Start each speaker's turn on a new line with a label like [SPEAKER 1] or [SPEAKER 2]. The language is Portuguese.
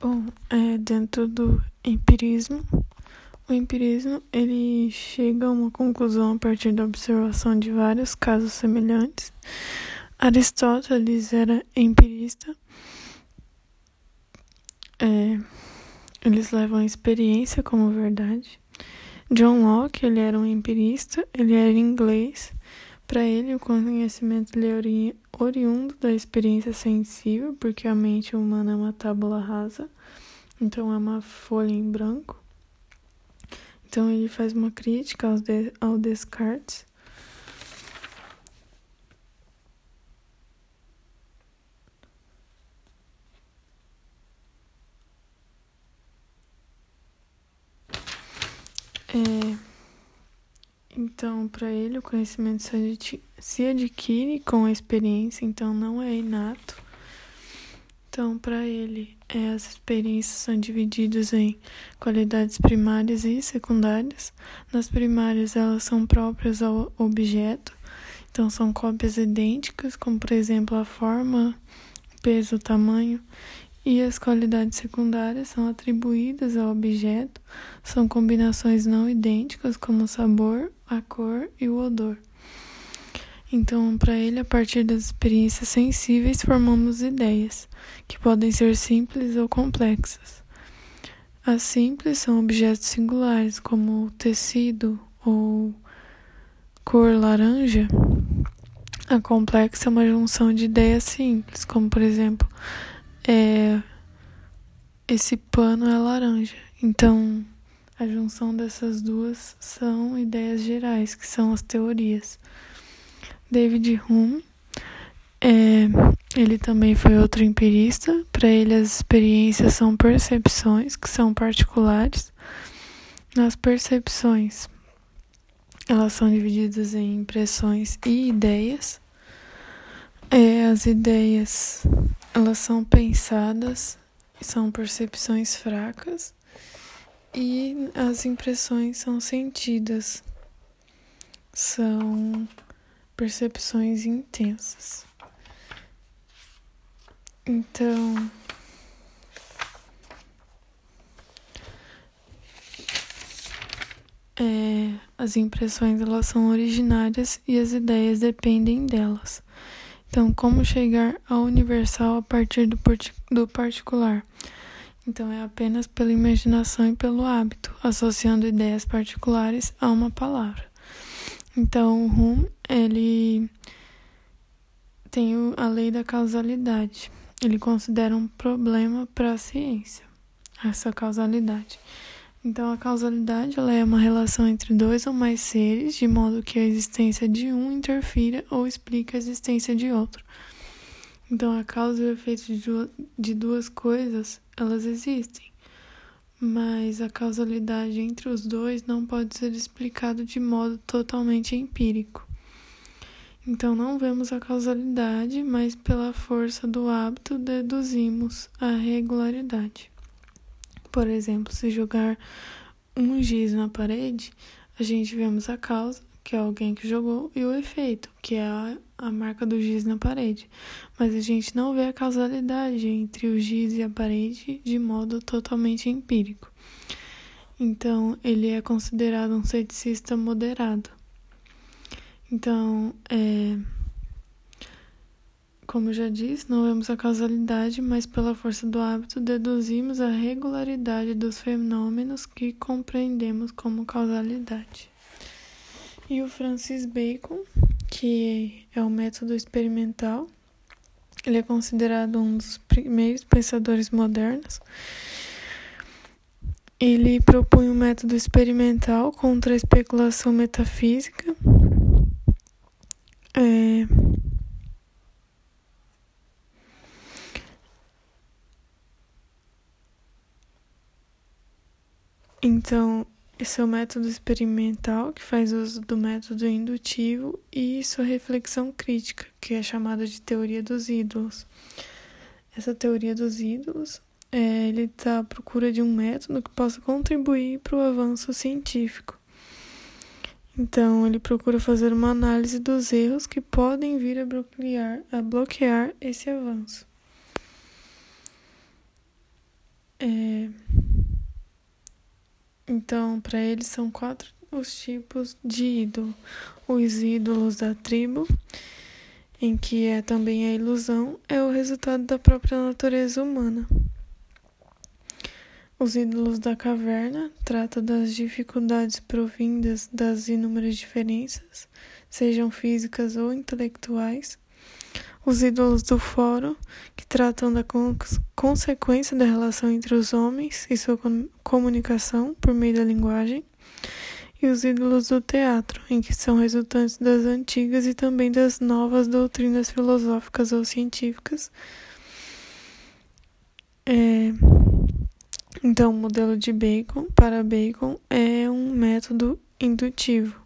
[SPEAKER 1] Bom, é, dentro do empirismo, o empirismo ele chega a uma conclusão a partir da observação de vários casos semelhantes. Aristóteles era empirista. É, eles levam a experiência como verdade. John Locke ele era um empirista, ele era inglês. Para ele, o conhecimento é oriundo da experiência sensível, porque a mente humana é uma tábula rasa, então é uma folha em branco. Então ele faz uma crítica ao, de, ao Descartes. É, então, para ele, o conhecimento se adquire com a experiência, então não é inato. Então, para ele, é, as experiências são divididas em qualidades primárias e secundárias. Nas primárias, elas são próprias ao objeto, então são cópias idênticas, como por exemplo a forma, peso, tamanho, e as qualidades secundárias são atribuídas ao objeto, são combinações não idênticas, como o sabor, a cor e o odor. Então, para ele, a partir das experiências sensíveis, formamos ideias, que podem ser simples ou complexas. As simples são objetos singulares, como tecido ou cor laranja. A complexa é uma junção de ideias simples, como por exemplo, é, esse pano é laranja. Então, a junção dessas duas são ideias gerais, que são as teorias. David Hume, é, ele também foi outro empirista. Para ele, as experiências são percepções, que são particulares. Nas percepções, elas são divididas em impressões e ideias. É, as ideias elas são pensadas, são percepções fracas e as impressões são sentidas, são percepções intensas. Então, é, as impressões elas são originárias e as ideias dependem delas. Então, como chegar ao universal a partir do, do particular? Então, é apenas pela imaginação e pelo hábito, associando ideias particulares a uma palavra. Então, o Hume, ele tem a lei da causalidade. Ele considera um problema para a ciência, essa causalidade. Então, a causalidade é uma relação entre dois ou mais seres, de modo que a existência de um interfira ou explica a existência de outro. Então, a causa e o efeito de duas coisas, elas existem, mas a causalidade entre os dois não pode ser explicado de modo totalmente empírico. Então, não vemos a causalidade, mas pela força do hábito deduzimos a regularidade. Por exemplo, se jogar um giz na parede, a gente vemos a causa, que é alguém que jogou, e o efeito, que é a, a marca do giz na parede. Mas a gente não vê a causalidade entre o giz e a parede de modo totalmente empírico. Então, ele é considerado um ceticista moderado. Então, é como já disse, não vemos a causalidade, mas pela força do hábito deduzimos a regularidade dos fenômenos que compreendemos como causalidade. E o Francis Bacon, que é o método experimental, ele é considerado um dos primeiros pensadores modernos. Ele propõe um método experimental contra a especulação metafísica. É, Então, esse é o método experimental, que faz uso do método indutivo, e sua reflexão crítica, que é chamada de teoria dos ídolos. Essa teoria dos ídolos, é, ele está à procura de um método que possa contribuir para o avanço científico. Então, ele procura fazer uma análise dos erros que podem vir a bloquear, a bloquear esse avanço. É... Então, para eles são quatro os tipos de ídolo: os ídolos da tribo, em que é também a ilusão, é o resultado da própria natureza humana. Os ídolos da caverna trata das dificuldades provindas das inúmeras diferenças, sejam físicas ou intelectuais. Os ídolos do fórum, que tratam da consequência da relação entre os homens e sua comunicação por meio da linguagem. E os ídolos do teatro, em que são resultantes das antigas e também das novas doutrinas filosóficas ou científicas. É então, o modelo de Bacon para Bacon é um método indutivo.